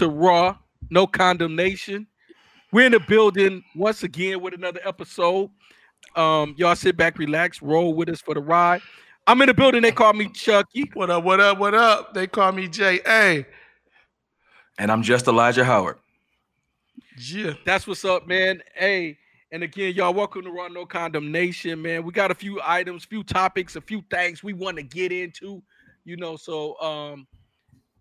welcome to Raw, No Condemnation. We're in the building once again with another episode. Um, y'all sit back, relax, roll with us for the ride. I'm in the building. They call me Chucky. What up? What up? What up? They call me J. A. And I'm just Elijah Howard. Yeah. That's what's up, man. Hey, and again, y'all, welcome to Raw No Condemnation, man. We got a few items, few topics, a few things we want to get into, you know. So um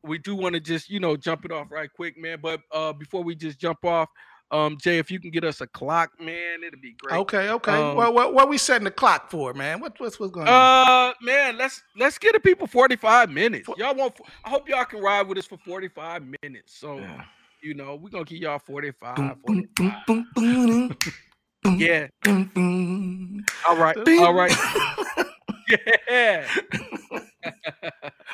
we do want to just, you know, jump it off right quick, man. But uh before we just jump off, um, Jay, if you can get us a clock, man, it'd be great. Okay. Okay. Um, well, what what we setting the clock for, man? What what's what's going on? Uh, man, let's let's get the people 45 minutes. Y'all want? I hope y'all can ride with us for 45 minutes. So, Yeah. you know, we're gonna give y'all 45. Boom, boom, 45. boom, boom, boom, boom, Yeah. All right. All right. Yeah.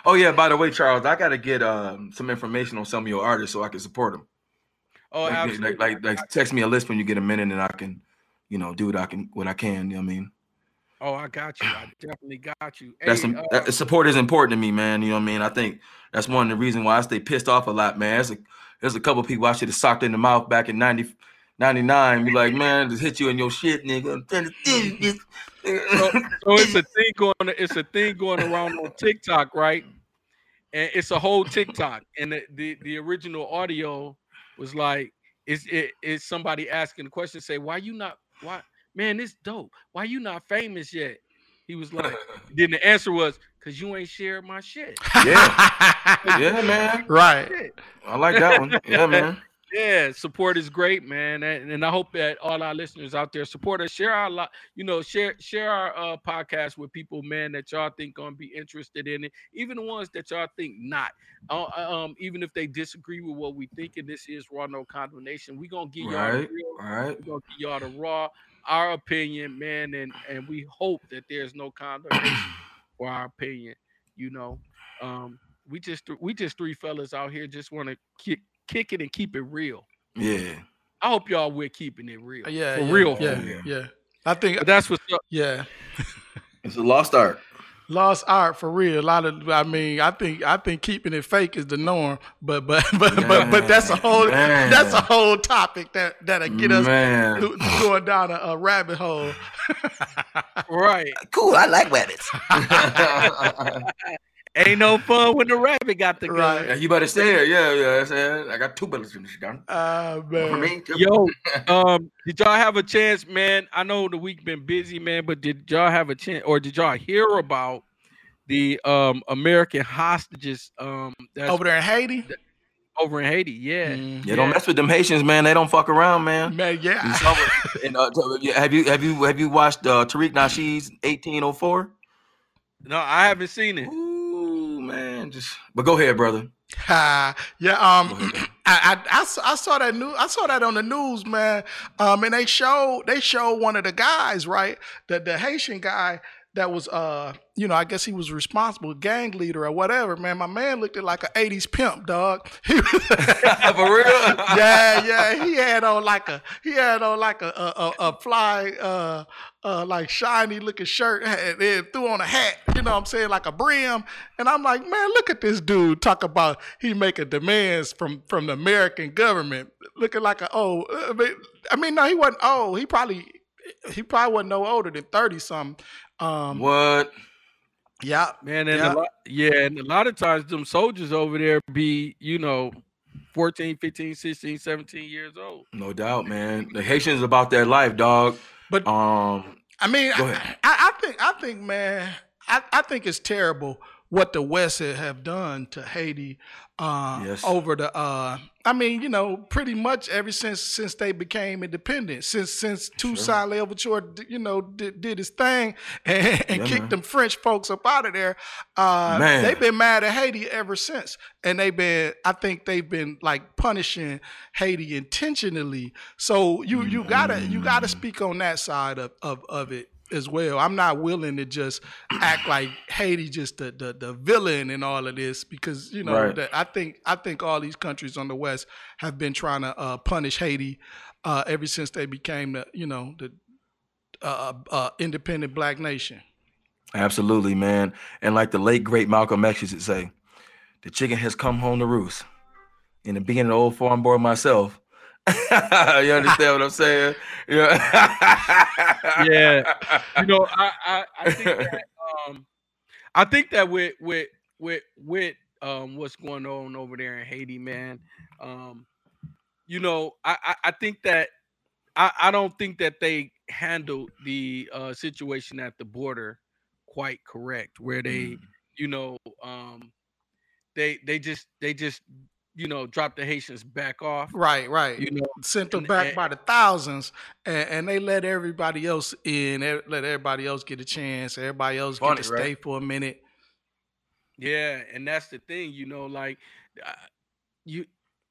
oh yeah, by the way, Charles, I gotta get um, some information on some of your artists so I can support them. Oh, like, absolutely. like, like, like, text me a list when you get a minute, and I can, you know, do what I can, what I can. You know what I mean? oh, I got you. I definitely got you. That's Hey, some, uh, that, support is important to me, man. You know what I mean? I think that's one of the reasons why I stay pissed off a lot, man. There's a, there's a couple people I should have socked in the mouth back in 90, 99. Be like, man, just hit you in your shit, nigga. I'm trying to do this. so, so it's a thing going it's a thing going around on TikTok, right? And it's a whole TikTok, and the the, the original audio was like, is it is somebody asking the question, say, why you not why man, this dope. Why you not famous yet? He was like, then the answer was, cause you ain't shared my shit. yeah, yeah, man. Right. I like that one. Yeah, man. Yeah, support is great, man, and, and I hope that all our listeners out there support us. Share our, you know, share share our uh, podcast with people, man, that y'all think gonna be interested in it. Even the ones that y'all think not. Uh, um, even if they disagree with what we think, and this is raw no condemnation, we gonna give y'all the Right. real, All right. we gonna give y'all the raw, our opinion, man, and and we hope that there's no condemnation for our opinion. You know, um, we just we just three fellas out here just want to kick kick it and keep it real. Yeah. I hope y'all we're keeping it real. Uh, yeah. for yeah, real. Yeah. Yeah. Yeah. I think. But that's what's up. Yeah. It's a lost art. Lost art for real. A lot of. I mean, I think. I think keeping it fake is the norm. But but but but but that's a whole. Man. That's a whole topic that that'll get us Man. going down a, a rabbit hole. Right. Cool. I like rabbits. Ain't no fun when the rabbit got the gun. Right. You better stay there. Yeah, yeah. I got two bullets in this gun. Ah For man. me. Yo, um, did y'all have a chance, man? I know the week been busy, man, but did y'all have a chance or did y'all hear about the um American hostages um that's Over there in Haiti. over in Haiti? Yeah. Mm. Yeah, don't mess with them Haitians, man. They don't fuck around, man. Man, yeah. and, uh, have you have you have you watched uh, Tariq Nasheed's 1804? No, I haven't seen it. Ooh, man, just but go ahead, brother. Ha, yeah, um. I, I, I, saw, I saw that new, I saw that on the news, man. Um, and they showed, they showed one of the guys, right, the the Haitian guy that was, uh, you know, I guess he was responsible, gang leader or whatever. Man, my man looked at like an '80s pimp, dog. He was- For real? yeah, yeah. He had on like a he had on like a a, a, a fly uh uh like shiny looking shirt and threw on a hat, you know what I'm saying, like a brim. And I'm like, man, look at this dude talk about he making demands from from the American government, looking like a oh I mean, I mean no, he wasn't old. He probably he probably wasn't no older than 30 something. Um What? yeah. Man, and Yeah. a lot, yeah, and a lot of times them soldiers over there be, you know, 14, 15, 16, 17 years old. No doubt, man. The Haitians about their life, dog. But Um, I mean, Go I, ahead. I, I think, I think, man, I, I think it's terrible what the West have done to Haiti uh, Yes. over the. Uh, I mean, you know, pretty much ever since since they became independent, since since Toussaint Louverture, d- you know, did, did his thing and, and Yeah, kicked man. them French folks up out of there. Uh, they've been mad at Haiti ever since, and they've been. I think they've been like punishing Haiti intentionally. So you you gotta you Mm. gotta speak on that side of of, of it as well. I'm not willing to just act like Haiti just the, the the villain in all of this because you know Right. that I think I think all these countries on the west have been trying to uh, punish Haiti uh, ever since they became the you know the uh, uh, independent black nation. absolutely, man. And like the late great Malcolm X used to say, the chicken has come home to roost. in the beginning of the old farm boy myself. you understand what I'm saying? Yeah. yeah. You know, I I, I think that um I think that with with with with um what's going on over there in Haiti, man. Um, you know, I I, I think that I, I don't think that they handled the uh situation at the border quite correct, where they, Mm. you know, um they they just they just you know drop the Haitians back off. Right, right. You know, Sent them and- back and- by the thousands, and, and they let everybody else in. Let everybody else get a chance. Everybody else Funny, get to right? stay for a minute. Yeah, and that's the thing, you know, like uh, you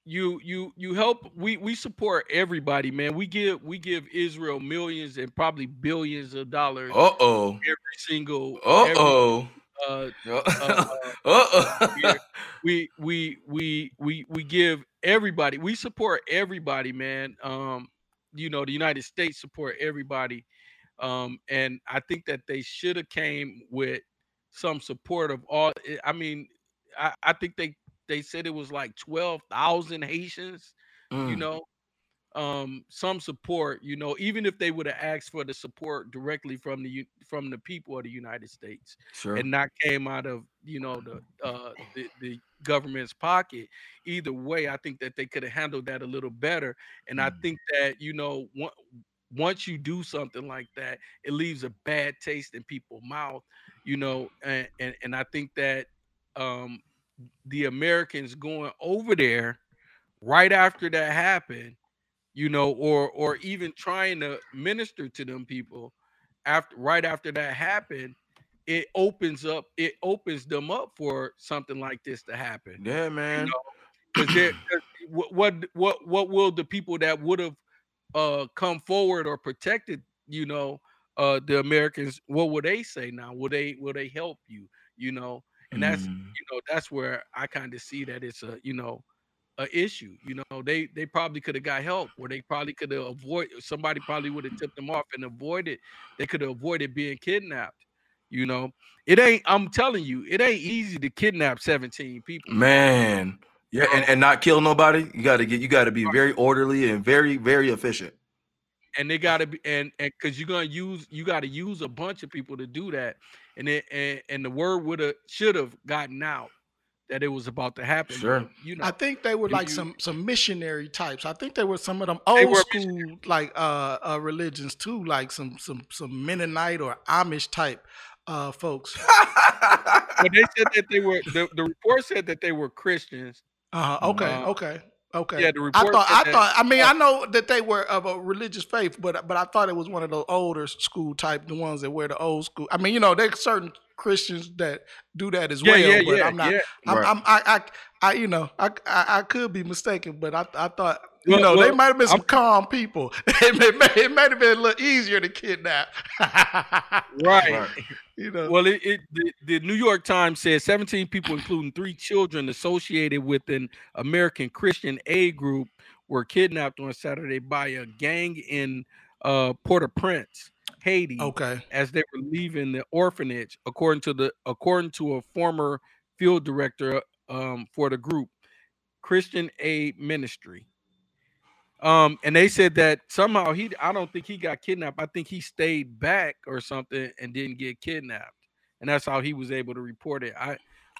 you you you help we we support everybody, man. We give we give Israel millions and probably billions of dollars Uh oh. every single Uh every, oh. uh Uh uh, oh. year. We we we we we give everybody we support everybody man um you know the united states support everybody um and i think that they should have came with some support of all eh, i mean i i think they they said it was like 12,000 haitians you Mm. know um some support you know even if they would have asked for the support directly from the from the people of the united states Sure. and not came out of you know the uh the, the government's pocket either way i think that they could have handled that a little better and i Mm. think that you know on- once you do something like that it leaves a bad taste in people's mouth you know and and, and i think that um the americans going over there right after that happened you know or or even trying to minister to them people after right after that happened it opens up it opens them up for something like this to happen Yeah, man. they're, 'cause what what what what will the people that would have uh come forward or protected you know uh the americans what would they say now will they will they help you you know and that's Mm. you know that's where i kind of see that it's a you know a issue you know they they probably could have got help or they probably could have avoided somebody probably would have tipped them off and avoided they could have avoided being kidnapped you know it ain't i'm telling you it ain't easy to kidnap 17 people Man. Yeah, and, and not kill nobody. You gotta get you gotta be very orderly and very, very efficient. and they got to be and and because you're gonna use you got to use a bunch of people to do that and it and, and the word would have should have gotten out that it was about to happen Sure. but, you know I think they were like you- some some missionary types. I think they were some of them They old were school like uh, uh religions too, like some some some Mennonite or Amish type uh folks. but they said that they were the, the report said that they were christians Uh huh. okay, Uh, okay, okay. yeah the report. I thought I that- thought I mean I know that they were of a religious faith, but but I thought it was one of those older school type, the ones that wear the old school. I mean, you know, there's certain Christians that do that as yeah well, yeah but yeah I'm not yeah I'm, Right. I'm I, I I you know I, I I could be mistaken, but I I thought you Well- know they might have been some I'm- calm people. it, may, may- it might have been a little easier to kidnap. right, Right. you know. well it, it the, the new york times says 17 people including three children associated with an american christian aid group were kidnapped on saturday by a gang in uh port-au-prince haiti okay. as they were leaving the orphanage, according to the according to a former field director um, for the group, Christian Aid Ministry. Um, and they said that somehow he I don't think he got kidnapped. I think he stayed back or something and didn't get kidnapped. And that's how he was able to report it. I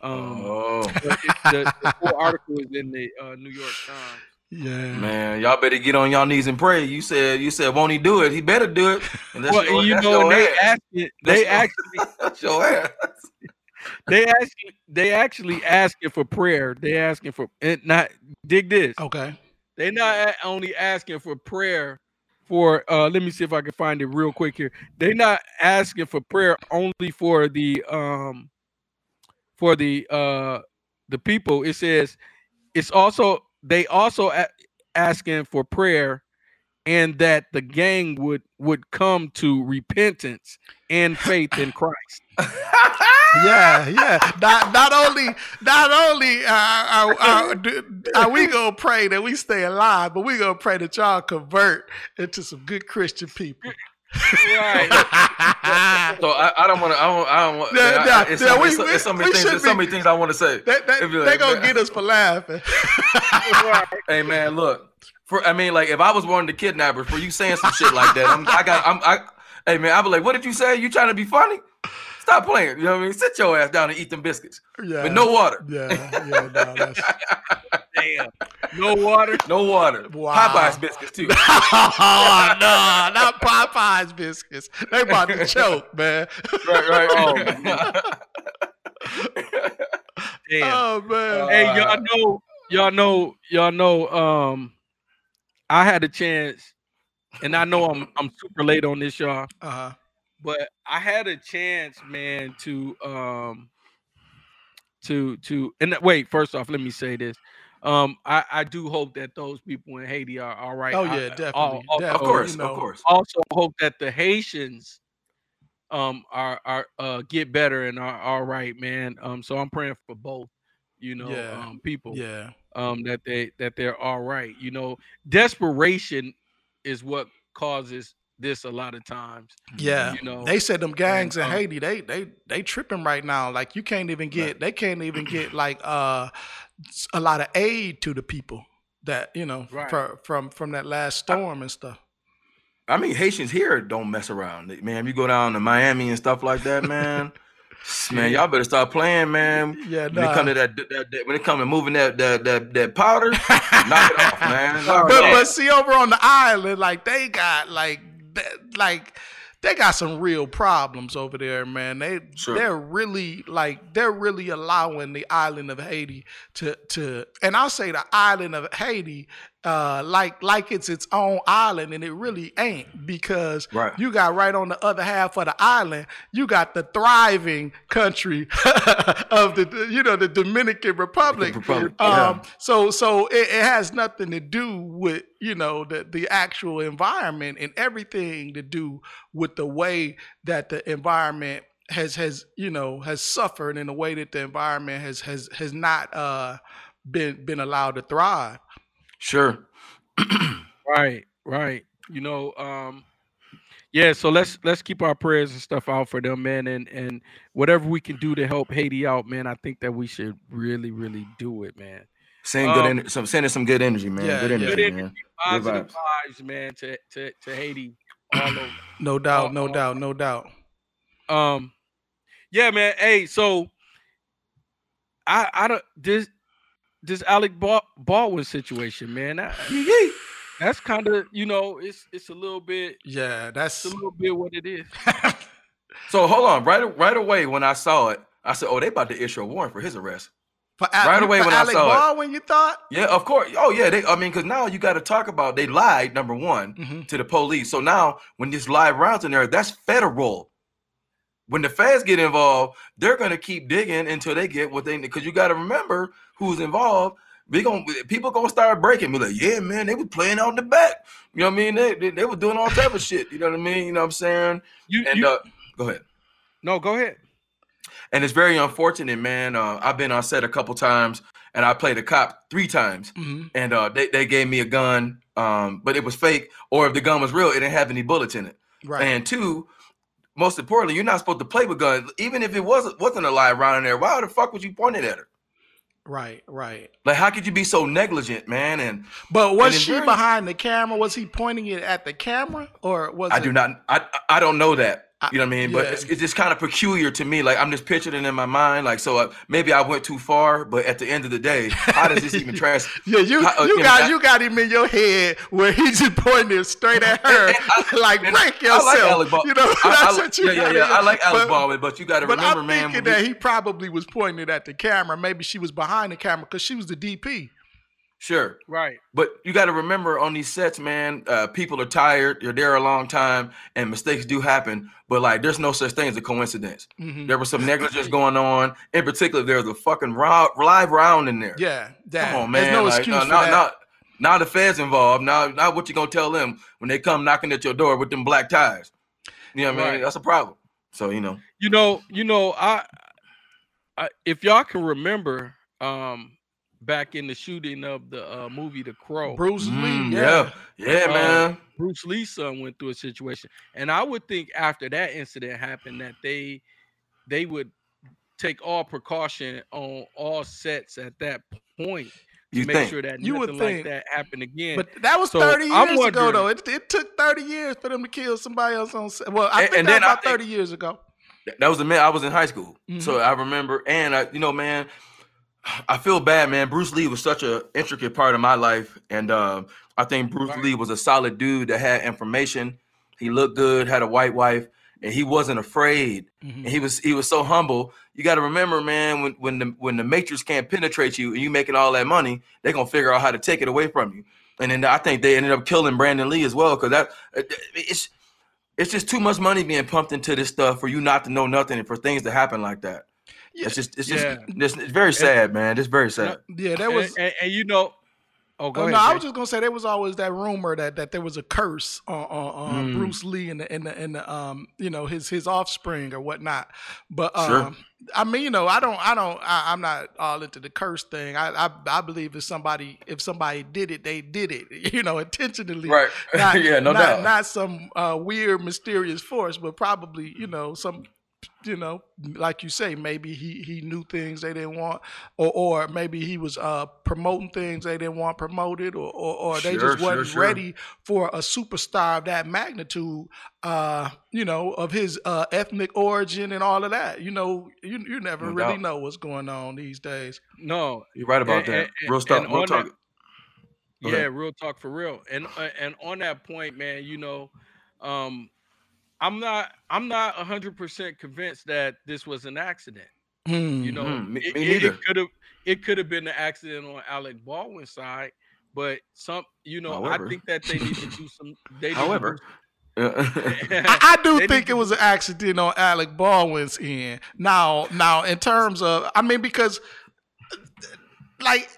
um oh the, the full article is in the uh, New York Times. Yeah. man, y'all better get on y'all knees and pray. You said you said won't he do it? He better do it. And that's Well, your, you that's know, they ass. asking, That's they your- actually That's your ass. they actually they actually asking for prayer. They asking for and not dig this. Okay. They not only asking for prayer for uh let me see if I can find it real quick here. They not asking for prayer only for the um for the uh the people. It says it's also they also a- asking for prayer and that the gang would would come to repentance and faith in Christ. Yeah, yeah. Not not only not only are, are, are we gonna pray that we stay alive, but we gonna pray that y'all convert into some good Christian people. Right. So I, I don't want to. I don't. I don't want. Yeah, man, I- yeah, it's, yeah, so, we- it's, so- we- it's so many things. should There's so many things I want to say. They, they, It'd they gonna man. get us for laughing. Hey man, look. For I mean, like, if I was one of the kidnappers, for you saying some shit like that, I'm, I got. I'm. I. Hey man, I'd be like, what did you say? You trying to be funny? Stop playing. You know what I mean? Sit your ass down and eat them biscuits yeah. with no water. Yeah, yeah, no, that's Damn. No water. No water. Wow. Popeyes biscuits too. oh no, not Popeyes biscuits. They about to choke, man. right, right. Oh, Damn. Oh man. hey, y'all know, y'all know, y'all know. Um, I had a chance, and I know I'm I'm super late on this, y'all. Uh-huh. But I had a chance, man, to um to to and wait, first off, let me say this. Um, I, I do hope that those people in Haiti are all right. Oh I- yeah, definitely. al- al- of course, you know. of course. also hope that the Haitians um are are uh get better and are all right, man. Um, so I'm praying for both, you know, Yeah, um people Yeah. um that they that they're all right. You know, desperation is what causes this a lot of times. Yeah. You know, They said them gangs in um, Haiti, they they they tripping right now. Like you can't even get they can't even get like uh s- a lot of aid to the people that, you know, Right. for, from from that last storm and stuff. I mean, Haitians here don't mess around, man. You go down to Miami and stuff like that, man. man, y'all better start playing, man. Yeah, When it come to that, that, that when it come to moving that that that, that powder, knock it off, man. Knock but, it but see over on the island, like they got like that, like they got some real problems over there, man. They Sure. they're really like they're really allowing the island of Haiti to to and I'll say the island of Haiti uh like like it's its own island and it really ain't because Right. you got right on the other half of the island, you got the thriving country of the you know the Dominican Republic. Republic, Um, yeah. so so it, it has nothing to do with you know the the actual environment and everything to do with the way that the environment has has you know has suffered in the way that the environment has has has not uh been been allowed to thrive. Sure. Right, right. You know, um, yeah. So let's let's keep our prayers and stuff out for them, man, and and whatever we can do to help Haiti out, man. I think that we should really, really do it, man. Send good, Um, en- some sending some good energy, man. Yeah, good energy, Good man. Positive vibes. vibes, man, to to to Haiti all over. No doubt, no Uh, doubt, no doubt. Um, yeah, man. Hey, so I I don't this this Alec Bal- Baldwin situation, man. That, that's kind of you know it's it's a little bit Yeah, that's a little bit what it is. So hold on, right right away when I saw it, I said, "Oh, they about to issue a warrant for his arrest." for Al- Right away for when I Alec saw it. Baldwin, you thought? Yeah, of course. Oh yeah, they. I mean, because now you got to talk about they lied. Number one Mhm. to the police. So now when this live rounds in there, that's federal. When the feds get involved, they're gonna keep digging until they get what they. Need. Because you got to remember who's involved. We gonna people gonna start breaking. Be like, yeah, man, they were playing out in the back. You know what I mean? They they, they were doing all type of shit. You know what I mean? You know what I'm saying? You, And you uh, go ahead. no, go ahead. And it's very unfortunate, man. Uh, I've been on set a couple times, and I played a cop three times, Mhm. and uh, they they gave me a gun, um, but it was fake. Or if the gun was real, it didn't have any bullets in it. Right. And two, most importantly, you're not supposed to play with guns, even if it wasn't wasn't a live round in there. Why the fuck would you point it at her? Right, right. Like, how could you be so negligent, man? And But was And she behind the camera? Was he pointing it at the camera, or was I it? do not, I I don't know that. You know what I mean? But it's, it's just kind of peculiar to me. Like I'm just picturing it in my mind. Like so, uh, maybe I went too far. But at the end of the day, how does this even trans? Yeah, you How- uh, you got you got him in your head where he just pointed straight at her, And I- like break I like yourself. Alec Bal- you know, I- that's I what you yeah, yeah, yeah. I like Alec but- Baldwin, but you got to But remember, I'm man. thinking that he probably was pointing it at the camera. Maybe she was behind the camera because she was the DP. Sure, Right. but you got to remember on these sets, man. Uh, people are tired. You're there a long time, and mistakes do happen. But like, there's no such thing as a coincidence. Mhm. There was some negligence going on. In particular, there was a fucking live round in there. Yeah, that. Come on, man. There's no like, excuse uh, for now, that. now, now the feds involved. Now, now what you gonna tell them when they come knocking at your door with them black ties? You know what I mean? That's a problem. So you know, You know, you know, I, I if y'all can remember, um, back in the shooting of the uh, movie The Crow. Bruce Lee. Mm, yeah. yeah, yeah, Uh, man. Bruce Lee's son went through a situation, and I would think after that incident happened that they they would take all precaution on all sets at that point to You make think? sure that You would nothing think. like that happened again. But that was So, 30 I'm years ago, though. It, it took 30 years for them to kill somebody else on set. Well, I And- think and that then I about think- 30 years ago. That was the man. I was in high school, so Mhm. I remember. And I, you know, man, I feel bad, man. Bruce Lee was such a intricate part of my life, and uh, I think Bruce. Lee was a solid dude that had information. He looked good, had a white wife, and he wasn't afraid. Mhm. And he was he was so humble. You got to remember, man, when when the when the Matrix can't penetrate you and you making all that money, they're gonna figure out how to take it away from you. And then I think they ended up killing Brandon Lee as well because that it's it's just too much money being pumped into this stuff for you not to know nothing and for things to happen like that. Yeah. It's just it's just Yeah. it's, it's very sad, man. It's very sad. Yeah, that was. and, and you know, oh, go Oh, ahead. no, I was just gonna say there was always that rumor that, that there was a curse on, on, on Mm. Bruce Lee and the, and the, and the um you know his his offspring or whatnot. But um, Sure. I mean you know I don't I don't I, I'm not all into the curse thing. I, I I believe if somebody if somebody did it they did it you know intentionally. Right. Not, yeah, no not, doubt. Not some uh, weird mysterious force, but probably you know some you know, like you say, maybe he he knew things they didn't want, or or maybe he was uh promoting things they didn't want promoted, or or, or they Sure, just sure, wasn't sure. ready for a superstar of that magnitude, uh, you know, of his uh ethnic origin and all of that. You know, you you never No really doubt. know what's going on these days. no, You're right about and- that. and- real and talk. Real talk. that- yeah, ahead. real talk for real. And uh, and on that point, man, you know, um, I'm not I'm not hundred percent convinced that this was an accident. Hmm. You know, Mhm, me- it, it- neither. it could have it could have been an accident on Alec Baldwin's side, but some you know However. I think that they need to do some. They However, I, I do They think it was an accident on Alec Baldwin's end. Now, now in terms of, I mean, because like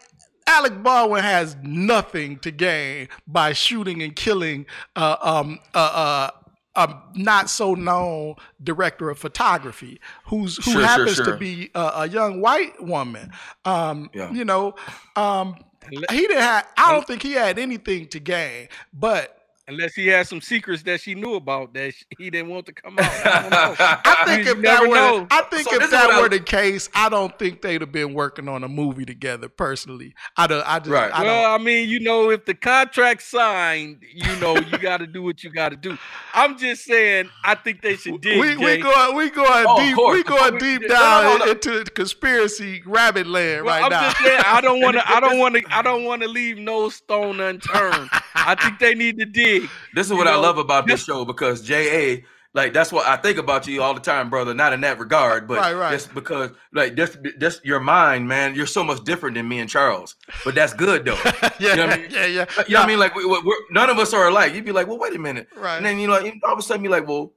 Alec Baldwin has nothing to gain by shooting and killing uh, um, uh, uh, a not so known director of photography who's who Sure, sure, happens sure. to be a, a young white woman. Um, Yeah. You know, um, he didn't have. I don't think he had anything to gain, but. Unless he had some secrets that she knew about that sh- he didn't want to come out. I don't know. I think You if that were, know. I think So if that what I- were the case, I don't think they'd have been working on a movie together. Personally, I don't. I just, Right. I don't. well, I mean, you know, if the contract signed, you know, you got to do what you got to do. I'm just saying, I think they should dig. we we Jay. going we going Oh, deep course. we going We- deep no, down no, no. into conspiracy rabbit land Well, right I'm now. just saying, I don't want to. I don't want to. I don't want to leave no stone unturned. I think they need to dig. This is You what I love about this this- show because JA, like that's what I think about you all the time, brother. Not in that regard, but Right, right. just because like just just your mind, man. You're so much different than me and Charles, but that's good though. yeah, you know what I mean? yeah, yeah. you know what I mean? Like we, we, we're, none of us are alike. You'd be like, well, wait a minute, Right. and then you know, all of a sudden, you're like, well,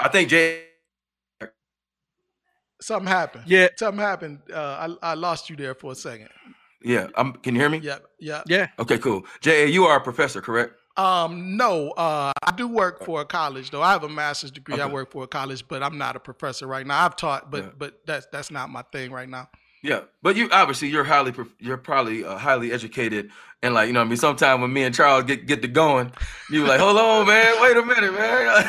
I think Jay. Something happened. Yeah, Something happened. Uh, I I lost you there for a second. Yeah, I'm, can you hear me? Yeah, yeah, yeah. Okay, cool. JA, you are a professor, correct? Um, no, uh, I do work for a college though. I have a master's degree. I work for a college, but I'm not a professor right now. I've taught, but Yeah. but that's that's not my thing right now. Yeah, but you obviously you're highly you're probably uh, highly educated and like you know what I mean. Sometimes when me and Charles get get to going, you like, hold on, man, wait a minute, man,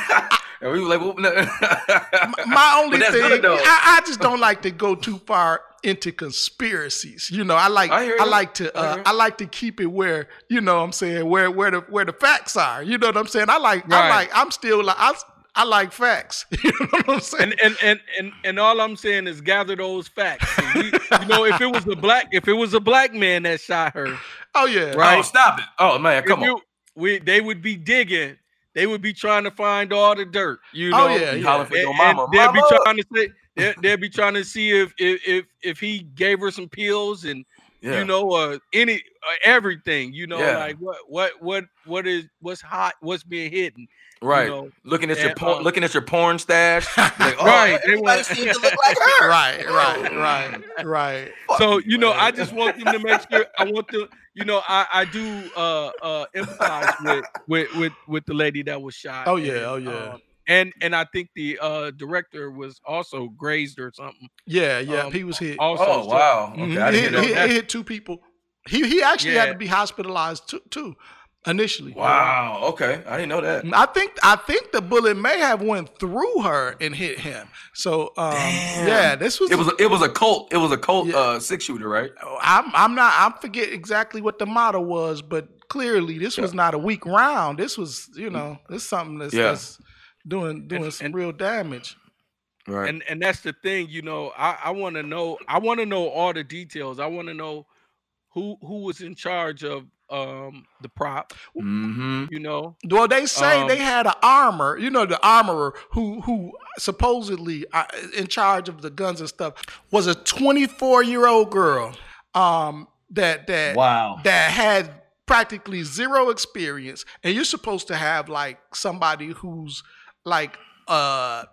and we were like, well, no. My only thing. I, I just don't like to go too far into conspiracies. You know, I like I I, like to I uh, hear you. I like to keep it where you know what I'm saying where where the where the facts are. You know what I'm saying? I like I like I'm still like I, I like facts. You know what I'm saying? And and and and and all I'm saying is gather those facts. we- you know, if it was a black, if it was a black man that shot her, oh yeah, Right. oh, stop it! Oh man, come if on. you- we they would be digging. They would be trying to find all the dirt. You oh, know, Oh, yeah, yeah. And, and mama, they'll be trying to say they'll, they'll be trying to see if if if, if he gave her some pills and Yeah. you know uh any uh, everything you know Yeah. like what what what what is what's hot what's being hidden right. you know looking at your porn, um, looking at your porn stash. Like, oh, Right, they Everybody seems to look like her. right, right, right, right. So you, you know i just want them to make sure i want to you know i i do uh uh empathize with with with with the lady that was shot Oh, yeah, and, oh, yeah. um, and and I think the uh director was also grazed or something. Yeah, yeah, Um, he was hit. Also, Oh wow. Okay, Mhm. He, didn't he- he hit two people. He he actually had to be hospitalized too, too initially. Wow. Okay, I didn't know that. I think I think the bullet may have went through her and hit him. So um, Damn. yeah, this was It was a, it was a Colt. It was a Colt Yeah. uh, six shooter, right? I'm I'm not I forget exactly what the model was, but clearly this was not a weak round. This was you know this something that's, Yeah. that's doing doing And- some and- real damage. Right. and and that's the thing, you know. I I want to know. I want to know all the details. I want to know who who was in charge of um the prop. mm-hmm. You know, Well, they say Um, they had an armor, you know, the armorer who who supposedly uh, in charge of the guns and stuff was a 24 year old girl um, that that Wow. that had practically zero experience, and you're supposed to have like somebody who's like uh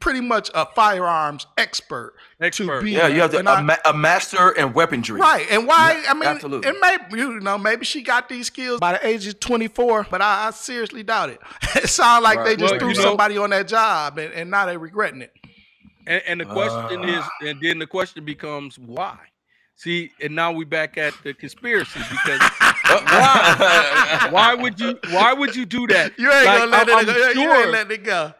pretty much a firearms expert, expert. to be Yeah, you have to and ma- a master in weaponry. Right, and why? Yeah, I mean, absolutely. it may you know maybe she got these skills by the age of twenty four, but I, I seriously doubt it. it sounds like they just Well, threw you know- somebody on that job, and, and now they're regretting it. And, and the question is, Ah. and then the question becomes why. See, and now we back at the conspiracy because uh, why? why would you why would you do that? You ain't Like, gonna let I- it I'm go. You ain't letting it go.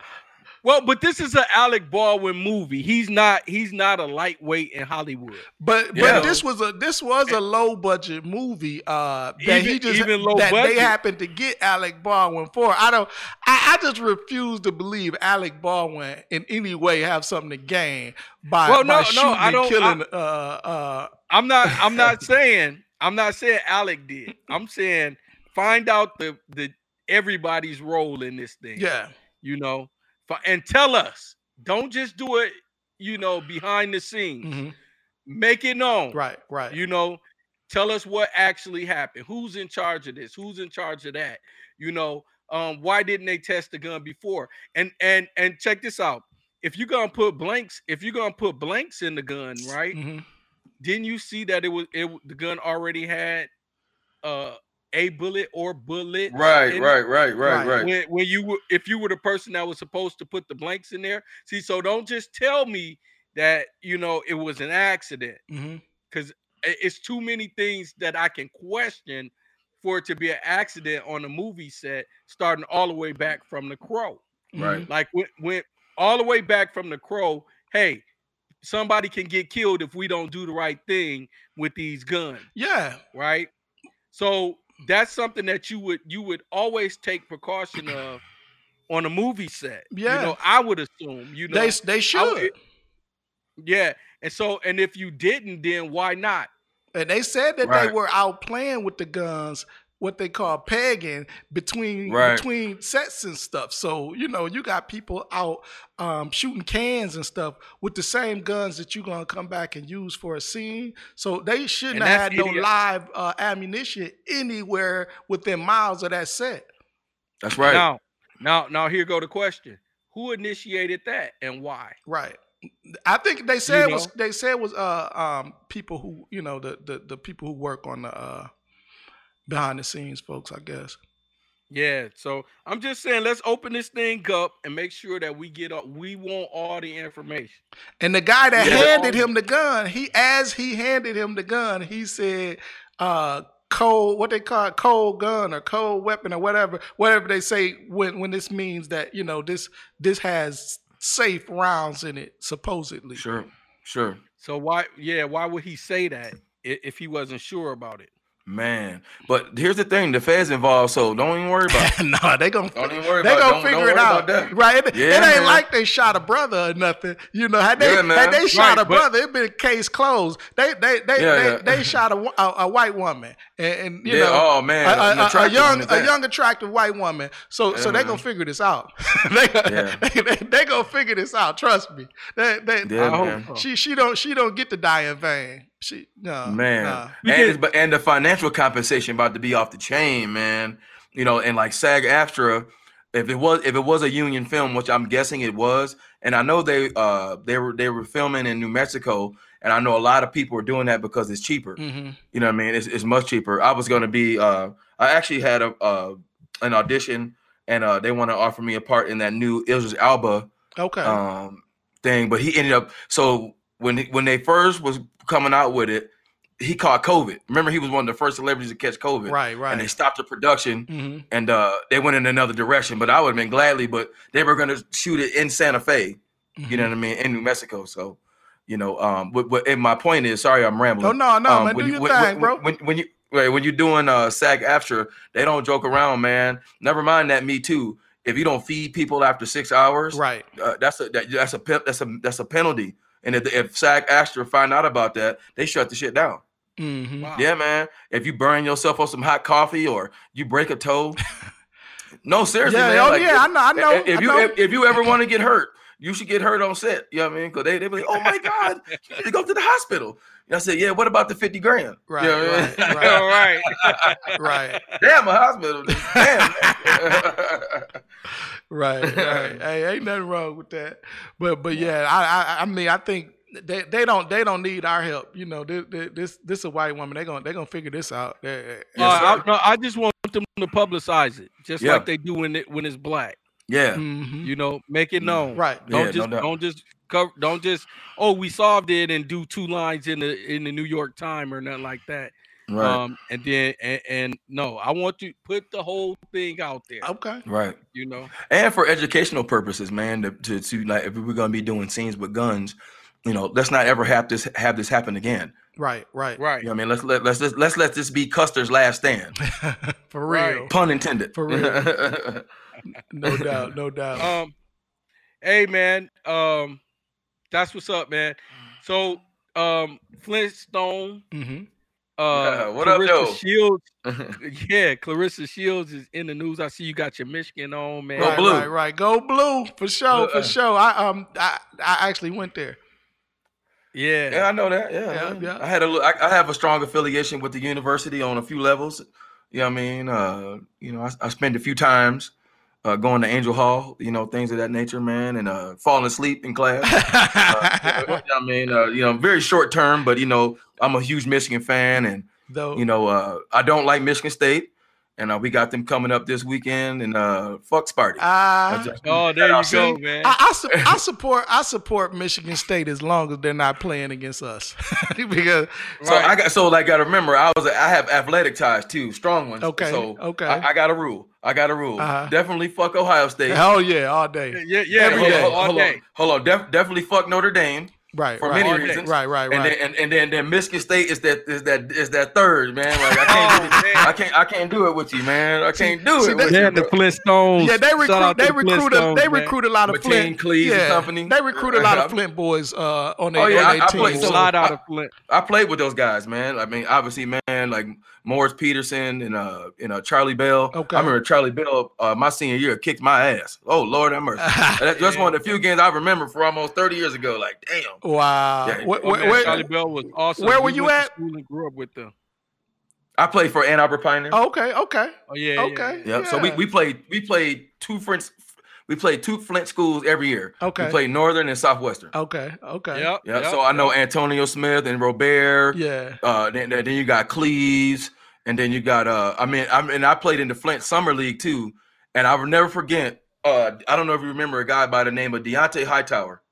Well, but this is an Alec Baldwin movie. He's not he's not a lightweight in Hollywood. But but this was a this was a low budget movie uh, that he just even low that budget. they happened to get Alec Baldwin for. I don't. I, I just refuse to believe Alec Baldwin in any way have something to gain by, Well, by no, no, shooting I and don't- killing. uh, uh, I'm not I'm not saying I'm not saying Alec did. I'm saying find out the the everybody's role in this thing. yeah. You know, Fi- and tell us. Don't just do it, you know, behind the scenes. hmm Make it known. Right. Right. You know, tell us what actually happened. Who's in charge of this? Who's in charge of that? You know, um, why didn't they test the gun before? And and and check this out. If you're gonna put blanks, if you're gonna put blanks in the gun, right? Mhm. Didn't you see that it was it the gun already had uh a bullet or bullet? right, in right, right, right, Right. right. When when you were if you were the person that was supposed to put the blanks in there. See, so don't just tell me that you know it was an accident mm-hmm. because it's too many things that I can question for it to be an accident on a movie set, starting all the way back from the crow. Right. Mm-hmm. Like when, when all the way back from the crow, hey, somebody can get killed if we don't do the right thing with these guns, Yeah. right? So that's something that you would you would always take precaution of on a movie set. Yeah. You know, I would assume, you know, They they should. yeah. And so, and if you didn't, then why not? And they said that they were out playing with the guns, what they call pegging between Right. between sets and stuff. So you know, you got people out um, shooting cans and stuff with the same guns that you're gonna come back and use for a scene. So they shouldn't have that's had no live uh, ammunition anywhere within miles of that set. That's right. Now, now, now, here go the question: Who initiated that and why? Right. I think they said it was they said it was uh um people who you know the the, the people who work on the uh behind the scenes folks I guess. Yeah. So I'm just saying, let's open this thing up and make sure that we get up. We want all the information. And the guy that Yeah. handed him the gun, he as he handed him the gun, he said, uh, cold what they call it, cold gun or cold weapon or whatever, whatever they say when when this means that, you know, this this has safe rounds in it, supposedly. Sure, sure. So why? Yeah. Why would he say that if he wasn't sure about it? Man, but here's the thing: the Fed's involved, so don't even worry about. it. no, they gonna Don't even worry they about. gonna don't, figure don't it out, right? It, Yeah, it ain't man. like they shot a brother or nothing. You know, had they Yeah, had they shot Right, a brother, it been case closed. They they they Yeah, they, they shot a, a, a white woman, and, and you Yeah, know, oh, man, a, a- a, young a young attractive white woman. So so they gonna figure this out. they, they, they, they gonna figure this out. Trust me. They, they, Yeah, I hope She she don't she don't get to die in vain. She no man. nah. And, but and the financial compensation about to be off the chain, man. You know, and like SAG-AFTRA, if it was if it was a union film, which I'm guessing it was, and I know they uh they were they were filming in New Mexico, and I know a lot of people are doing that because it's cheaper. Mhm. You know what I mean? It's, it's much cheaper. I was gonna be uh I actually had a uh an audition and uh, they want to offer me a part in that new Idris Elba Okay. um thing. But he ended up so when he, when they first was coming out with it, he caught COVID. Remember, he was one of the first celebrities to catch COVID, right. Right. and they stopped the production hmm and uh, they went in another direction. But I would have been gladly, but they were going to shoot it in Santa Fe. You know what I mean? In New Mexico. So, you know, um, but, but and my point is, sorry, I'm rambling. Oh no, no, um, man, do when, your when, thing, when, bro. When, when you right, when you're doing uh SAG-AFTRA, they don't joke around, man. Never mind that me too. If you don't feed people after six hours, right. uh, that's a that, that's a that's a that's a penalty. And if, if SAG-AFTRA find out about that, they shut the shit down. hmm Wow. Yeah, man. If you burn yourself on some hot coffee or you break a toe, no, seriously, Yeah. man. Oh like, yeah. I know. I know. if, if I you know. if, if you ever want to get hurt, you should get hurt on set. You know what I mean? Because they they be like, oh my god, you need to go to the hospital. And I said, yeah. What about the fifty grand? Right, You know what I mean? right, All right. right. Damn, a hospital. Damn. Right, right. hey, ain't nothing wrong with that. But but yeah, I I, I mean I think they, they don't they don't need our help. You know, this this this a white woman. They gonna they gonna figure this out. Yes, Uh. I, no, I just want them to publicize it, just Yeah. like they do when it when it's black. Yeah, Mhm. You know, make it known. Right. Don't Yeah, just doubt. don't just cover. Don't just oh we solved it and do two lines in the in the New York Times or nothing like that. right, Um, and then and, and no, I want to put the whole thing out there. Okay. right. You know, and for educational purposes, man. To, to, to like, if we're gonna be doing scenes with guns, you know, let's not ever have this have this happen again. Right. Right. right? You know what I mean? Let's let let's just, let's let this be Custer's last stand. For Right. real. Pun intended. For real. No doubt. No doubt. Um, hey man, um, that's what's up, man. So, um, Flintstone, hmm uh, what up, Claressa though? Shields, yeah, Claressa Shields is in the news. I see you got your Michigan on, man. Go Right. blue. Right. Right. Go blue for sure. For Uh-uh. sure. I um I I actually went there. Yeah, Yeah, I know that. Yeah, Yeah, man. yeah. I had a I, I have a strong affiliation with the university on a few levels. You know what I mean? Uh, you know, I, I spent a few times uh, going to Angel Hall, you know, things of that nature, man, and uh, falling asleep in class. Uh, you know I mean, uh, you know, very short term, but you know, I'm a huge Michigan fan, and Though you know, uh, I don't like Michigan State, and uh, we got them coming up this weekend, and uh, fuck Sparty. I, Oh, there you See? go, man. I, I, su- I support I support Michigan State as long as they're not playing against us because So I got so like got to remember I was I have athletic ties too, strong ones. Okay, So okay. I, I got a rule. I got a rule. Uh-huh. Definitely fuck Ohio State. oh yeah all day yeah, yeah, Every hold, day. on, all hold day. on, hold on. Def, definitely fuck Notre Dame right for right many reasons. right right right. And then and, and then then Michigan State is that is that is that third man. Like I can't Oh, man. I can't I can't do it with you, man. I can't do see, it they- with Yeah, you. the. Flintstones. yeah they recruit out they the recruit a, they recruit a lot of McCain, Flint Cleaves and yeah, company. they recruit a lot of Flint boys uh on their Oh, yeah, on their I team played- a lot out I- of Flint. I played with those guys, man. I mean, obviously, man, like Morris Peterson and uh, you know Charlie Bell. Okay. I remember Charlie Bell. Uh, my senior year kicked my ass. Oh Lord have mercy. That- That's one of the few games I remember for almost thirty years ago. Like, damn. Wow Yeah, Where- oh, where- where- Charlie Bell was awesome. where were We you went to at? School and grew up with them. I played for Ann Arbor Pioneer. oh, okay okay Oh yeah, Okay. yeah, Yep. So we, we played we played two Flint we played two Flint schools every year. Okay. We played Northern and Southwestern. okay okay yeah. Yep, Yeah. yep, so I know. Antonio Smith and Robert. yeah Uh, then, then you got Cleaves, and then you got uh, I mean, I mean, I played in the Flint Summer League too, and I will never forget. Uh, I don't know if you remember a guy by the name of Deontay Hightower,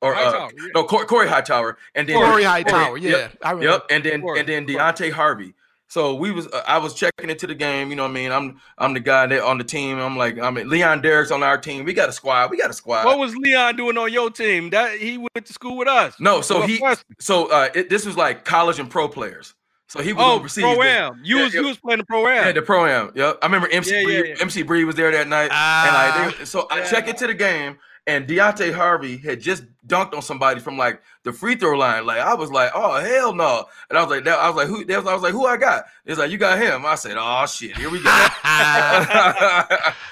or uh, yeah. no Cor- Corey Hightower, and then Corey Hightower yeah Yep, I remember yep, and then Corey, and then Corey. Deontay Harvey. So we was uh, I was checking into the game. You know what I mean? I'm I'm the guy that on the team. I'm like I mean Leon Derrick's on our team. We got a squad. We got a squad. What was Leon doing on your team? That he went to school with us. no, so he first- so uh, it, this was like college and pro players. So he was oh overseas. pro am. You Yeah, was yeah. you was playing the pro am. Yeah, the pro am. Yep. I remember MC Yeah, Breed, yeah, yeah. MC Breed was there that night. Ah. and like they, so I check into the game and Deontay Harvey had just dunked on somebody from like the free throw line. Like I was like, oh hell no. And I was like, that, I was like, who that was, I was like, who I got? It's like, you got him. I said, oh shit, here we go.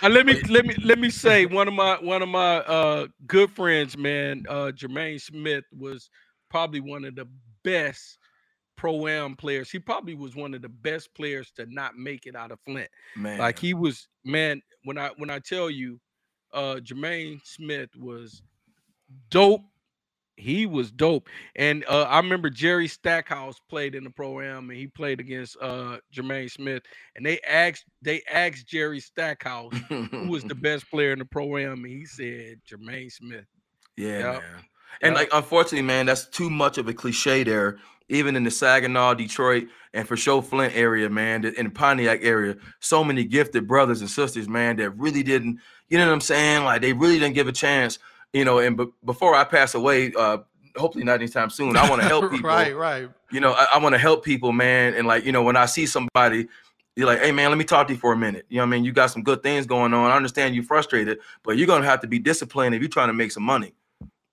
Let me let me let me say one of my one of my uh good friends, man, uh Jermaine Smith was probably one of the best pro am players. He probably was one of the best players to not make it out of Flint. Man. Like he was, man. When I when I tell you, uh Jermaine Smith was dope. he was dope. And uh, I remember Jerry Stackhouse played in the pro am, and he played against uh, Jermaine Smith. And they asked they asked Jerry Stackhouse who was the best player in the pro am, and he said Jermaine Smith. Yeah, Yep. man. And Yep. like, unfortunately, man, that's too much of a cliche there. Even in the Saginaw, Detroit, and for sure Flint area, man, in the Pontiac area, so many gifted brothers and sisters, man, that really didn't, you know what I'm saying? Like they really didn't give a chance, you know. And b- before I pass away, uh, hopefully not anytime soon, I want to help people. right, right. You know, I, I want to help people, man. And like, you know, when I see somebody, you're like, hey man, let me talk to you for a minute. You know what I mean? You got some good things going on. I understand you're frustrated, but you're gonna have to be disciplined if you're trying to make some money.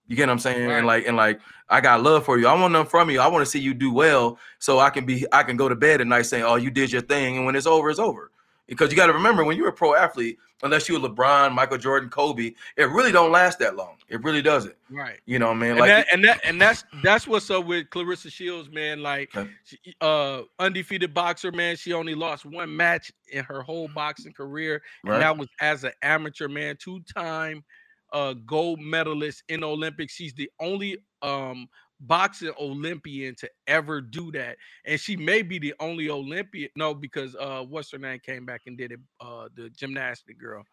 You get what I'm saying? Right. And like, and like, I got love for you. I want nothing from you. I want to see you do well, so I can be, I can go to bed at night saying, "Oh, you did your thing," and when it's over, it's over. Because you got to remember, when you're a pro athlete, unless you're LeBron, Michael Jordan, Kobe, it really don't last that long. It really doesn't. Right. You know, man. And, Like, that, and that and that's that's what's up with Claressa Shields, man. Like, Okay. she, uh, undefeated boxer, man. She only lost one match in her whole boxing career, right? and that was as an amateur, man. Two time uh gold medalist in Olympics. She's the only um boxing Olympian to ever do that, and she may be the only Olympian. No, because uh, what's her name came back and did it. Uh, the gymnastic girl.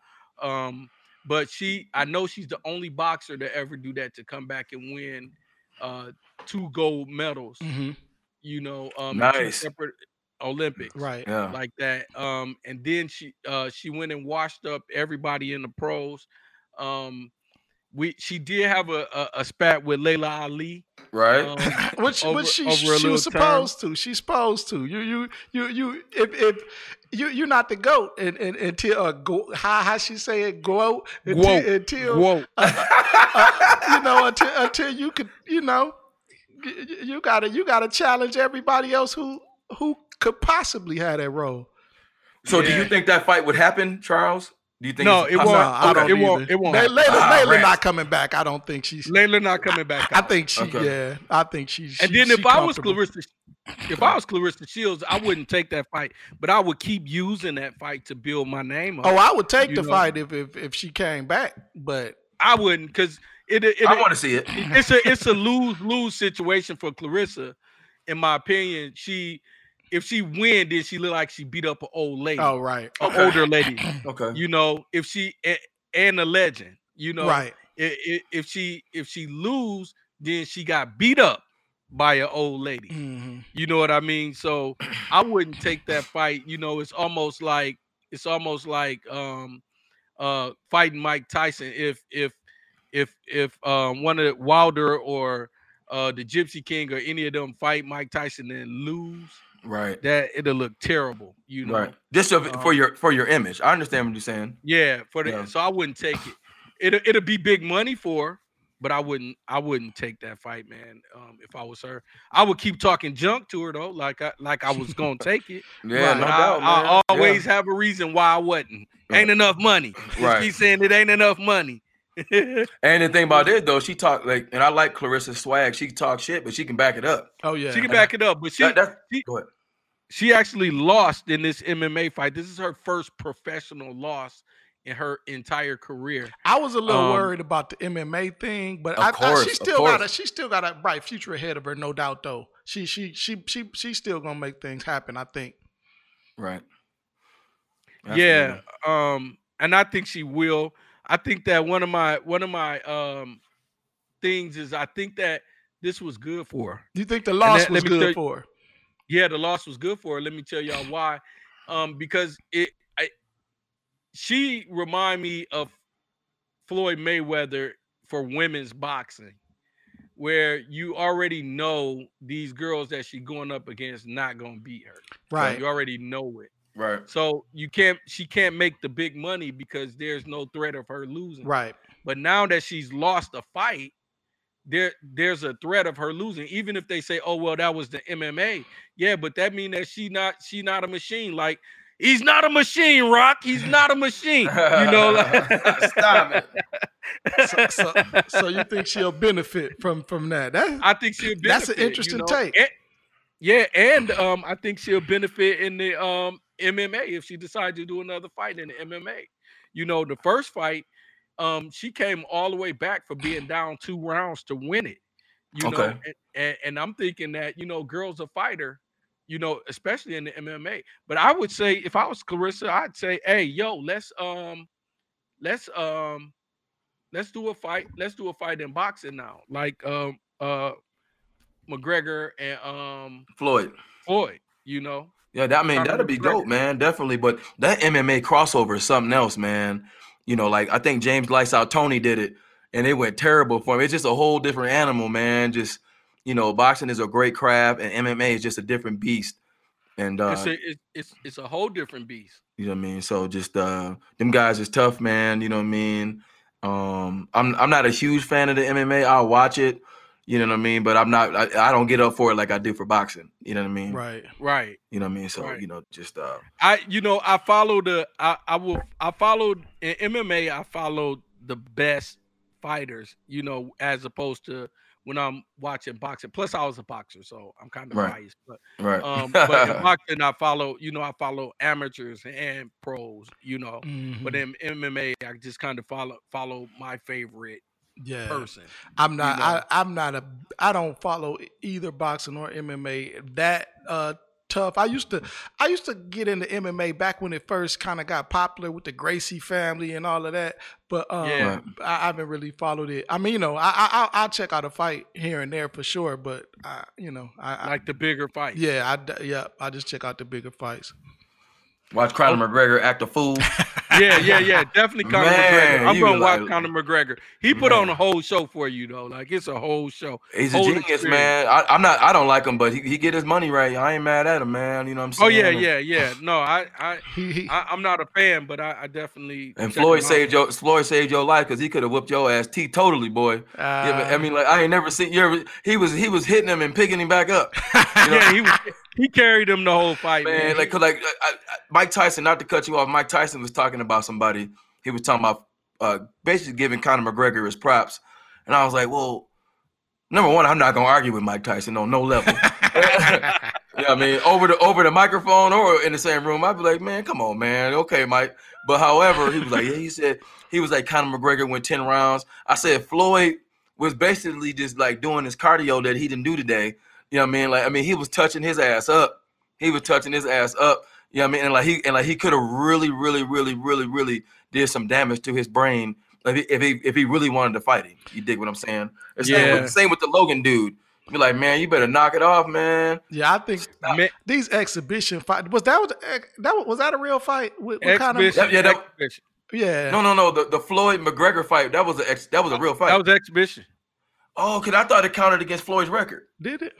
Um, but she, I know she's the only boxer to ever do that to come back and win uh two gold medals. hmm You know, um, in Nice. separate Olympics Right. yeah. like that. Um, and then she uh she went and washed up everybody in the pros. Um, we she did have a a, a spat with Laila Ali. Right. Um, which over- which she, she was term. supposed to. She's supposed to. You you you you if if you you're not the goat and, and, until uh, go, how how she say it goat until, until Whoa, you know until until you could you know y- y- you gotta you gotta challenge everybody else who who could possibly have that role. So, do you think that fight would happen, Charles? Do you think? no, it's it won't. No, possi- I don't it won't. It won't. Lay- happen. Laila, Ah, Laila rats. not coming back. I don't think she's. Laila not coming back. I out. think she. Okay. Yeah, I think she's. And she- then if I was. Claressa, if I was Claressa Shields, I wouldn't take that fight, but I would keep using that fight to build my name up. Oh, I would take the know. fight if, if if she came back, but I wouldn't because it, it, I want to see it. it's a it's a lose lose situation for Claressa, in my opinion. She if she win, then she look like she beat up an old lady, oh right, an Okay. older lady. Okay. You know, if she and, and a legend. You know, right. i- i- if she if she lose, then she got beat up by an old lady. hmm You know what I mean? So I wouldn't take that fight. You know, it's almost like it's almost like um uh fighting Mike Tyson. If if if if um one of the Wilder or uh the Gypsy King or any of them fight Mike Tyson and lose, Right. that it'll look terrible. You know, Right. Just so, for Um, your for your image. I understand what you're saying. yeah. For the Yeah. so I wouldn't take it. It'll it'll be big money for, but I wouldn't I wouldn't take that fight, man. Um, if I was her, I would keep talking junk to her though, like I like I was gonna take it. Yeah, no But doubt. I, I always have a reason why I wasn't. Ain't enough money. Right. keep saying it ain't enough money. Yeah. And the thing about it though, she talked like, and I like Claressa's swag. She can talk shit, but she can back it up. Oh yeah. she can back it up, but she That- that- she- go ahead. she actually lost in this MMA fight. This is her first professional loss in her entire career. I was a little Um, worried about the MMA thing, but Of I, I, course, she of still got a course. she still got a bright future ahead of her, no doubt. Though she she she she she's still gonna make things happen. I think. Right. Yeah. Um, and I think she will. I think that one of my one of my um things is I think that this was good for her. You think the loss let- was good you- for her? Yeah, the loss was good for her. Let me tell y'all why. Um, because it I, she remind me of Floyd Mayweather for women's boxing, where you already know these girls that she going up against not gonna beat her. Right. You already know it. Right. So you can't she can't make the big money because there's no threat of her losing. Right. But now that she's lost a fight, there there's a threat of her losing. Even if they say, "Oh well, that was the MMA," yeah, but that mean that she not she not a machine. Like he's not a machine, Rock. He's not a machine. You know, like, Stop it. So, so, so you think she'll benefit from from that? That I think she'll benefit. That's an you interesting know? take. And- yeah, and um, I think she'll benefit in the um MMA if she decides to do another fight in the MMA. You know, the first fight, um, she came all the way back for being down two rounds to win it. You know, Okay. and, and, and I'm thinking that you know, girls a fighter, you know, especially in the MMA. But I would say if I was Claressa, I'd say, hey, yo, let's um, let's um, let's do a fight. Let's do a fight in boxing now, like um, uh, McGregor and um Floyd. Floyd. You know, Yeah, that I mean that'd be dope, man. Definitely. But that MMA crossover is something else, man. You know, like I think James Lights Out Toney did it, and it went terrible for him. It's just a whole different animal, man. Just you know, boxing is a great craft, and MMA is just a different beast. And uh, it's a it's, it's it's a whole different beast. you know what I mean. So just uh, them guys is tough, man. You know what I mean. Um, I'm I'm not a huge fan of the MMA. I'll watch it. You know what I mean, but I'm not. I, I don't get up for it like I do for boxing. You know what I mean. Right. Right. You know what I mean. So Right. you know, just uh, I you know I followed the I I will I followed in MMA I followed the best fighters you know as opposed to when I'm watching boxing. Plus I was a boxer, so I'm kind of Right. biased. But right. um, but in boxing I follow you know I follow amateurs and pros. You know, but Mhm. in MMA I just kind of follow follow my favorite yeah, person. I'm not. know. I, I'm not a. I don't follow either boxing or MMA that uh tough. I used to. I used to get into MMA back when it first kind of got popular with the Gracie family and all of that. But um, Yeah. I, I haven't really followed it. I mean, you know, I, I I'll, I'll check out a fight here and there for sure. But I, you know, I, I Like the bigger fights. yeah, I yeah, I just check out the bigger fights. Watch Conor McGregor act a fool. yeah, yeah, yeah. Definitely Conor Man, McGregor. I'm you gonna watch like- Conor McGregor. He put on a whole show for you though. Like it's a whole show. He's a genius, experience. man. I, I'm not. I don't like him, but he, he get his money right. I ain't mad at him, man. You know what I'm saying? Oh yeah, yeah, yeah. No, I, I, He, he I I'm not a fan, but I, I definitely. And check Floyd him out. saved your Floyd saved your life because he could have whooped your ass Totally, boy. yeah, but, I uh, mean, like I ain't never seen you. Ever, he was he was hitting him and picking him back up, Yeah, he was. He carried him the whole fight, man. man. Like, cause like I, I, Mike Tyson. Not to cut you off, Mike Tyson was talking about somebody. He was talking about uh, basically giving Conor McGregor his props, and I was like, well, number one, I'm not gonna argue with Mike Tyson on no level. Yeah, I mean, over the over the microphone or in the same room, I'd be like, man, come on, man. Okay, Mike. But however, he was like, yeah, he said he was like Conor McGregor went 10 rounds. I said Floyd was basically just like doing his cardio that he didn't do today. You know what I mean? Like, I mean, he was touching his ass up. He was touching his ass up. You know what I mean? And like he and like he could have really, really, really, really, really did some damage to his brain if he if he, if he really wanted to fight him. You dig what I'm saying? The same, Yeah. with, same with the Logan dude. Be like, man, you better knock it off, man. yeah, I think Man, these exhibition fight was that was that was, was that a real fight with, with Conor? exhibition, Yeah, yeah, that- Yeah, No, no, no. The, the Floyd McGregor fight that was a ex, that was a real fight. That was exhibition. oh, cause I thought it counted against Floyd's record. did it?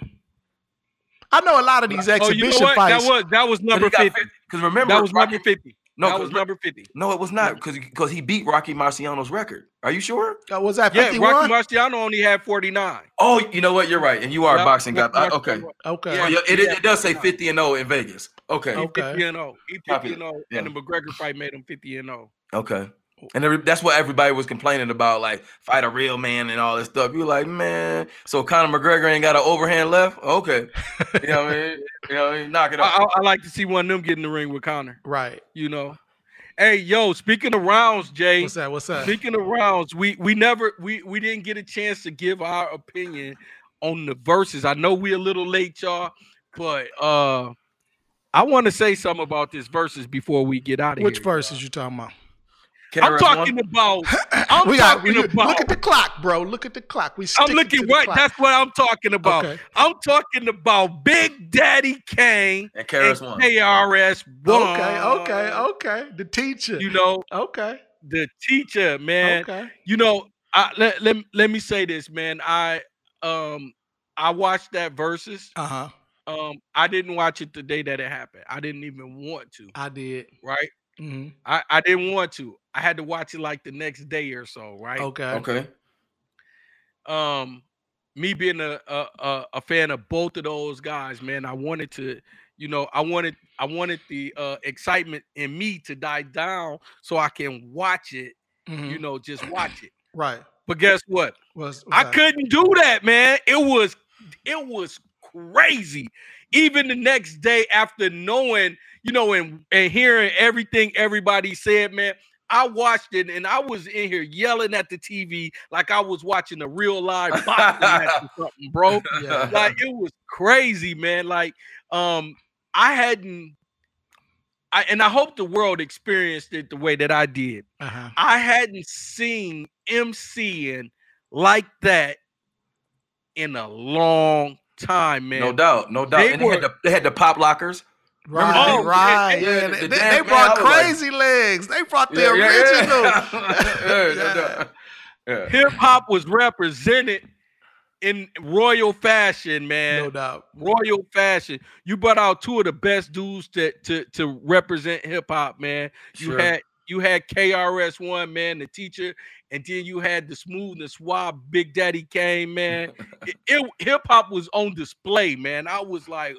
I know a lot of these Oh, exhibition you know what? fights. That was that was number fifty. Because remember, That was Rocky, number fifty. No, that 'cause was re- number fifty. No, it was not because because he beat Rocky Marciano's record. Are you sure? Uh, was that Yeah, Rocky? Marciano only had forty nine. Oh, you know what? You're right, and you are a boxing guy. Uh, okay. okay. Oh, yeah, it, it, it does say 50 and 0 in Vegas. Okay. He Okay. 50 and 0. He 50 and 0. Yeah. And the McGregor fight made him 50 and oh. 0. Okay. And every, that's what everybody was complaining about, like fight a real man and all this stuff. You're like, man, so Conor McGregor ain't got an overhand left? Okay. You know what I mean? You know what I mean? Knock it off. I, I like to see one of them get in the ring with Conor. Right. You know. Hey, yo, speaking of rounds, Jay. What's that? What's that? Speaking of rounds, we we never we we didn't get a chance to give our opinion on the Verzuz. I know we a little late, y'all, but uh I want to say something about this Verzuz before we get out of Which here. Which Verzuz you talking about? I'm KRS-One? talking about I'm we got. talking we- about Look at the clock, bro. Look at the clock. We. I'm looking to right. clock. That's what I'm talking about. Okay. I'm talking about Big Daddy Kane and and KRS One. KRS One. Okay. Okay. Okay. The teacher. You know Okay. the teacher, man. Okay. You know, I, let, let let me say this, man. I um I watched that Verzuz. Uh huh. Um, I didn't watch it the day that it happened. I didn't even want to. I did. Right. Hmm I I didn't want to. I had to watch it like the next day or so. Right. Okay. Okay. um me being a, a a a fan of both of those guys man i wanted to you know i wanted i wanted the uh excitement in me to die down so i can watch it Mhm. you know just watch it Right. but guess what What's, what's i that? couldn't do that man it was it was crazy even the next day after knowing you know and and hearing everything everybody said man I watched it and I was in here yelling at the TV like I was watching a real live boxing match or something, bro. Yeah. Like it was crazy, man. Like um, I hadn't. I, and I hope the world experienced it the way that I did. Uh-huh. I hadn't seen MCing like that in a long time, man. No doubt, no doubt. They and they had, the, they had the pop lockers. Right, Oh, right. yeah, Yeah, the- they, the they- they brought I was like- crazy legs. They brought the Yeah, yeah, original. yeah. Yeah, Yeah. Yeah. Hip hop was represented in royal fashion, man. No doubt. royal fashion. You brought out two of the best dudes to to to represent hip hop, man. You Sure. had you had KRS One, man, the teacher, and then you had the smooth and suave Big Daddy Kane, man. it, it- hip hop was on display, man. I was like,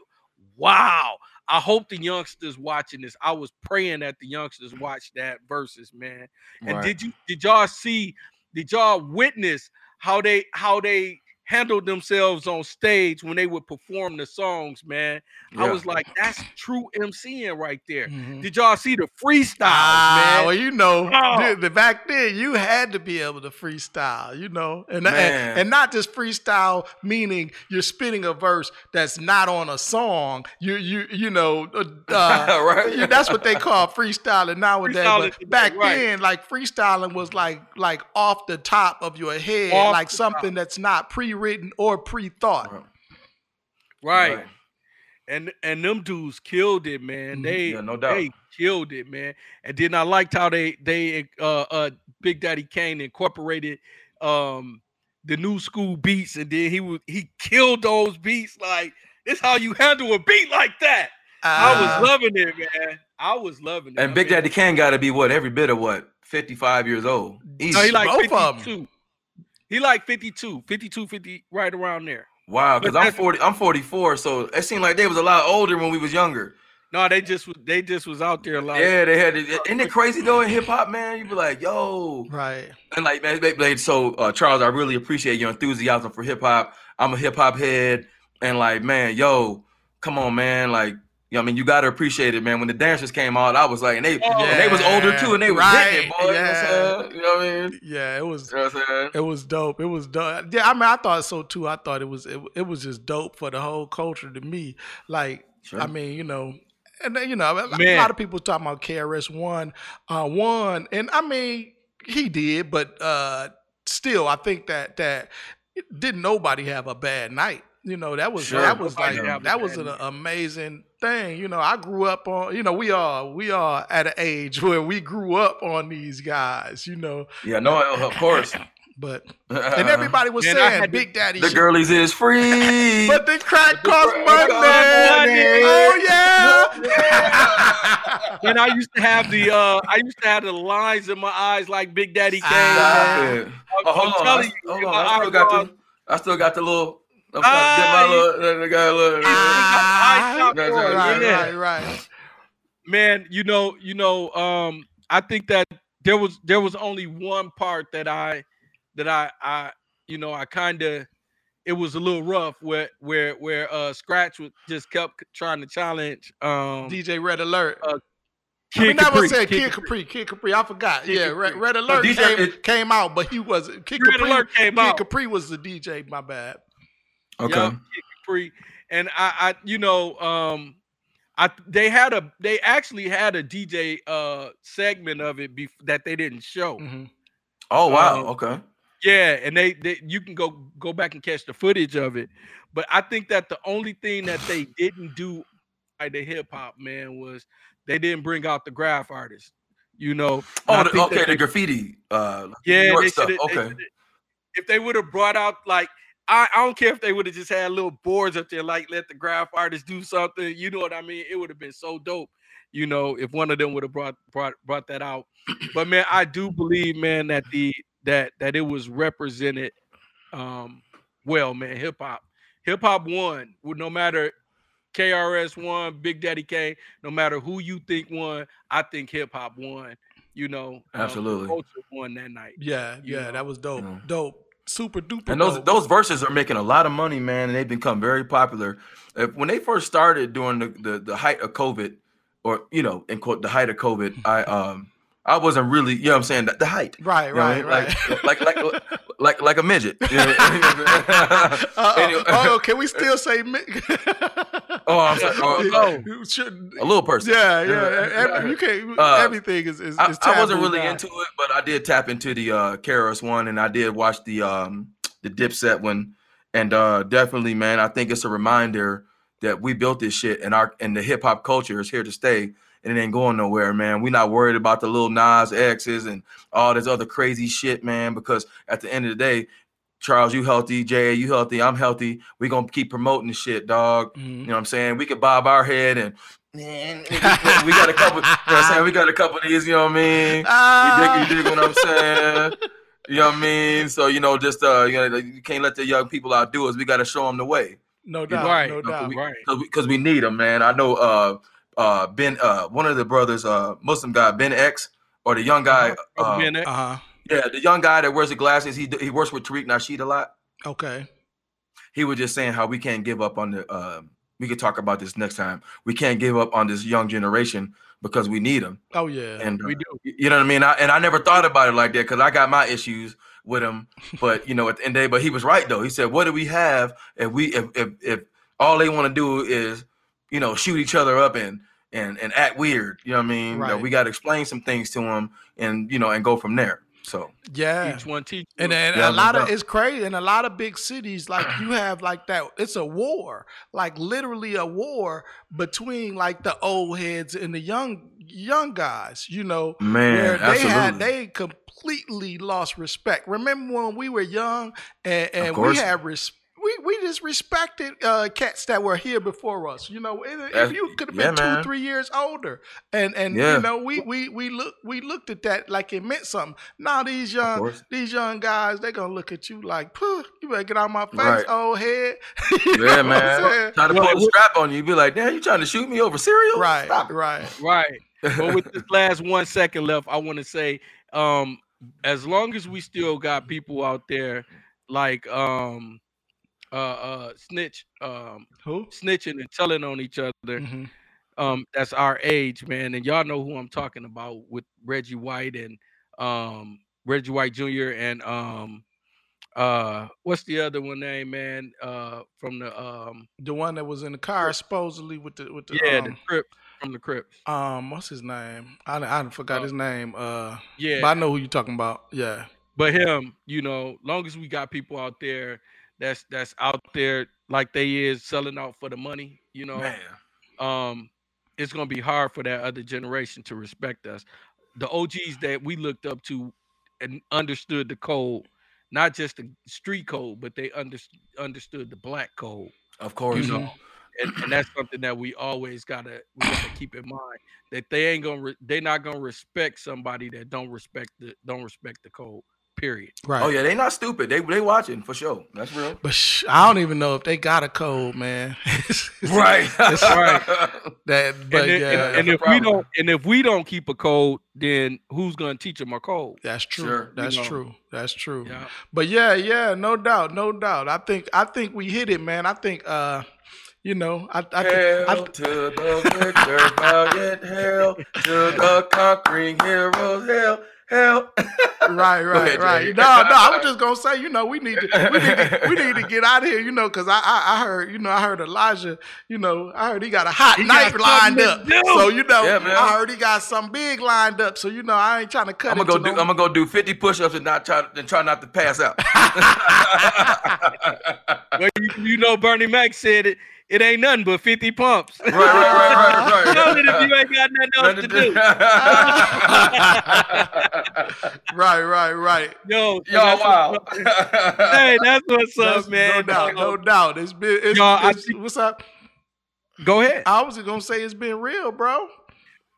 wow. I hope the youngsters watching this. I was praying that the youngsters watch that Verzuz, man. And Right. did you did y'all see? Did y'all witness how they how they handled themselves on stage when they would perform the songs, man? I was like, that's true MCing right there. Mhm. Did y'all see the freestyle, Ah, man? well, you know, Oh. the- back then you had to be able to freestyle, you know, and, and and not just freestyle, meaning you're spitting a verse that's not on a song. You you you know, uh, uh, Right. you- that's what they call freestyling nowadays. Freestyling but back right. then, like freestyling was like like off the top of your head, Off like something that's not pre-written or pre-thought. right. Right. And and them dudes killed it, man. Mhm. They Yeah, no doubt. they killed it, man. And then I liked how they they uh uh Big Daddy Kane incorporated um the new school beats, and then he would he killed those beats like this how you handle a beat like that. I Uh, was loving it, man. I was loving it. And Big mean, Daddy Kane got to be what every bit of what 55 years old. He's No, he like Both of 'em. 52. He like 52, 52, 50, right around there. wow, because I'm that's- 40. I'm 44, so it seemed like they was a lot older when we was younger. No, they just they just was out there a lot. yeah, they had. It. Isn't it crazy though in hip hop, man? You be like, yo, right. and like man, they- like so. Uh, Charles, I really appreciate your enthusiasm for hip hop. I'm a hip hop head, and like, man, yo, come on, man, like. You know, what I mean, you gotta appreciate it, man. When the dancers came out, I was like, and they, Oh, and they was older too, and they was hitting it, right, boy. yeah. You know what I'm? You know what I mean? Yeah, it was You know? It was dope. It was dope. Yeah, I mean, I thought so too. I thought it was it, it was just dope for the whole culture to me. Like, Sure. I mean, you know, and then, you know, a, a lot of people talking about KRS One, uh, one, and I mean, he did, but uh, still, I think that that didn't nobody have a bad night. You know, that was Sure. that was like that was an amazing thing. You know, I grew up on. You know, we are we are at an age where we grew up on these guys. You know, Yeah, no, of course. but and everybody was Man, I saying Big Daddy. the shit. girlies is free. But the crack cost crack money. cost money. Oh yeah. And I used to have the uh I used to have the lines in my eyes like Big Daddy Kane. I'm- Oh, hold on. I, hold on. I still got the. I still got the little. I'm trying to get my Ah, little. I got a little. Ah, That's right, right, yeah. right, right. man you know you know um i think that there was there was only one part that i that i i you know i kind of it was a little rough where where where uh scratch was just kept trying to challenge um DJ Red Alert. Uh, I mean, Kid that Capri, was said Kid Kid Capri. Kid Capri. I forgot. Kid yeah, Capri. Red, Red Alert DJ came, it- came out, but he was Kid Red Capri. Alert came Kid out. Capri was the DJ. My bad. Okay. Kid Capri. and i i you know um I they had a they actually had a DJ uh segment of it bef- that they didn't show. Mhm. Oh wow. Um, okay. Yeah, and they, they you can go go back and catch the footage of it. But I think that the only thing that they didn't do by the hip hop man was they didn't bring out the graph artist. You know. Oh, the, okay. they- The graffiti. Uh, yeah, they stuff. should have. Okay. If they would have brought out like I, I don't care if they would have just had little boards up there, like let the graph artist do something. You know what I mean? It would have been so dope. You know, if one of them would have brought brought brought that out. But man, I do believe, man, that the that that it was represented um well, man. Hip hop, hip hop won. Well, No matter KRS won, Big Daddy Kane. No matter who you think won, I think hip hop won. You know, um, Absolutely. culture won that night. Yeah, yeah, know. that was dope. Yeah. Dope. Super duper. And those dope. those Verzuz are making a lot of money, man, and they've become very popular. If, when they first started during the, the the height of COVID, or you know, in quote the height of COVID, I um I wasn't really, you know what I'm saying, the, the height. Right, You know what I right, mean? right. Like, like, like, like, like a midget. You know? Anyway. oh, can we still say? Mi- Oh, I'm sorry. Oh, oh. A little person. Yeah, yeah. Every, you can't. Uh, everything is is, I, is I wasn't really now. into it, but I did tap into the uh KRS One, and I did watch the um the Dipset one, and uh definitely, man, I think it's a reminder that we built this shit, and our and the hip hop culture is here to stay, and it ain't going nowhere, man. We're not worried about the little Nas X's and all this other crazy shit, man, because at the end of the day. Charles, you healthy. Jay, you healthy. I'm healthy. We gonna keep promoting this shit, dog. Mhm. You know what I'm saying? We could bob our head and man, we got a couple. You know what I'm saying? We got a couple of these. You know what I mean? You Ah. dig, you dig what I'm saying? You know what I mean? So you know, just uh, you know, you can't let the young people outdo us. We got to show them the way No doubt. Right. No No, doubt. we- Right. because we, 'cause we need them, man. I know uh, uh, Ben, uh, one of the brothers, uh, Muslim guy, Ben X, or the young guy, uh, Being that- Uh huh. yeah, the young guy that wears the glasses. He he works with Tariq Nasheed a lot. Okay. He was just saying how we can't give up on the. Uh, we could talk about this next time. We can't give up on this young generation because we need them. Oh yeah. And we uh, do. You know what I mean? I, and I never thought about it like that because I got my issues with him. But you know, at the end of the day, but he was right though. He said, "What do we have if we if if, if all they want to do is you know shoot each other up and and and act weird? You know what I mean? You know, Right. we got to explain some things to them and you know and go from there. So yeah. Each one teach. And, one. and Yeah, a lot of it's crazy. In a lot of big cities, like you have like that. It's a war, like literally a war between like the old heads and the young young guys. You know, man, where they absolutely. had they completely lost respect. Remember when we were young and, and we had respect. We, we just respected uh, cats that were here before us. You know, if- if you could have yeah, been two, three years older, and and Yeah. you know, we we we look we looked at that like it meant something. Now these young these young guys, they're gonna look at you like, "Puh, you better get out my face, Right. old head." You yeah, man. saying? Trying to Well, pull a strap on you, you be like, "Damn, you trying to shoot me over cereal?" Right, Stop right. Right. But with this last one second left, I want to say, um, as long as we still got people out there like um uh uh snitch um Who? snitching and telling on each other, Mhm. um, that's our age, man. And y'all know who I'm talking about with Reggie White and um Reggie White Jr. and um uh what's the other one name, man? Uh from the um The one that was in the car supposedly with the with the yeah, um, the Crips from the Crips. um what's his name? I I forgot Uh, his name. Uh, Yeah. but I know who you're talking about. Yeah. but him, you know, long as we got people out there that's that's out there like they is selling out for the money, you know, Man, um, it's gonna be hard for that other generation to respect us. The OGs that we looked up to and understood the code, not just the street code, but they under, understood the black code, of course. you know. And, and that's something that we always gotta we gotta keep in mind that they ain't gonna re- they not gonna respect somebody that don't respect the don't respect the code. Period. Right. Oh yeah, they not stupid. They they watching for sure. That's real. But sh- I don't even know if they got a code, man. Right. It's right. that, but and, then- yeah, and, and if the we don't and if we don't keep a code, then who's gonna teach them a code? that's true. Sure. That's know. true. That's true. Yeah. But yeah, yeah, no doubt, no doubt. I think I think we hit it, man. I think uh, you know, I I, Hail I, to the victor, valiant hail to the conquering heroes, hail, hail. right, right, ahead, right. Jay. No, no, I was just gonna say, you know, we need to we need to, we need to get out of here, you know, because I, I I heard, you know, I heard Elijah, you know, I heard he got a hot He night got lined up. So you know, Yeah. I heard he got something big lined up. So you know, I ain't trying to cut I'm gonna it go to do. no- I'm gonna go do 50 push-ups and not try and try not to pass out. Well, you, you know, Bernie Mac said it. It ain't nothing but 50 pumps. right, right, right, right, right. if you ain't got nothing else to do. right, right, right. Yo, Yo, wow. Hey, that's what's That's- up, man. No doubt, no doubt. It's been it's, Y'all, I it's- what's up? Go ahead. I was gonna say it's been real, bro.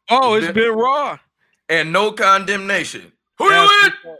Oh, It's it's been- been raw. and no condemnation. Who That's you with?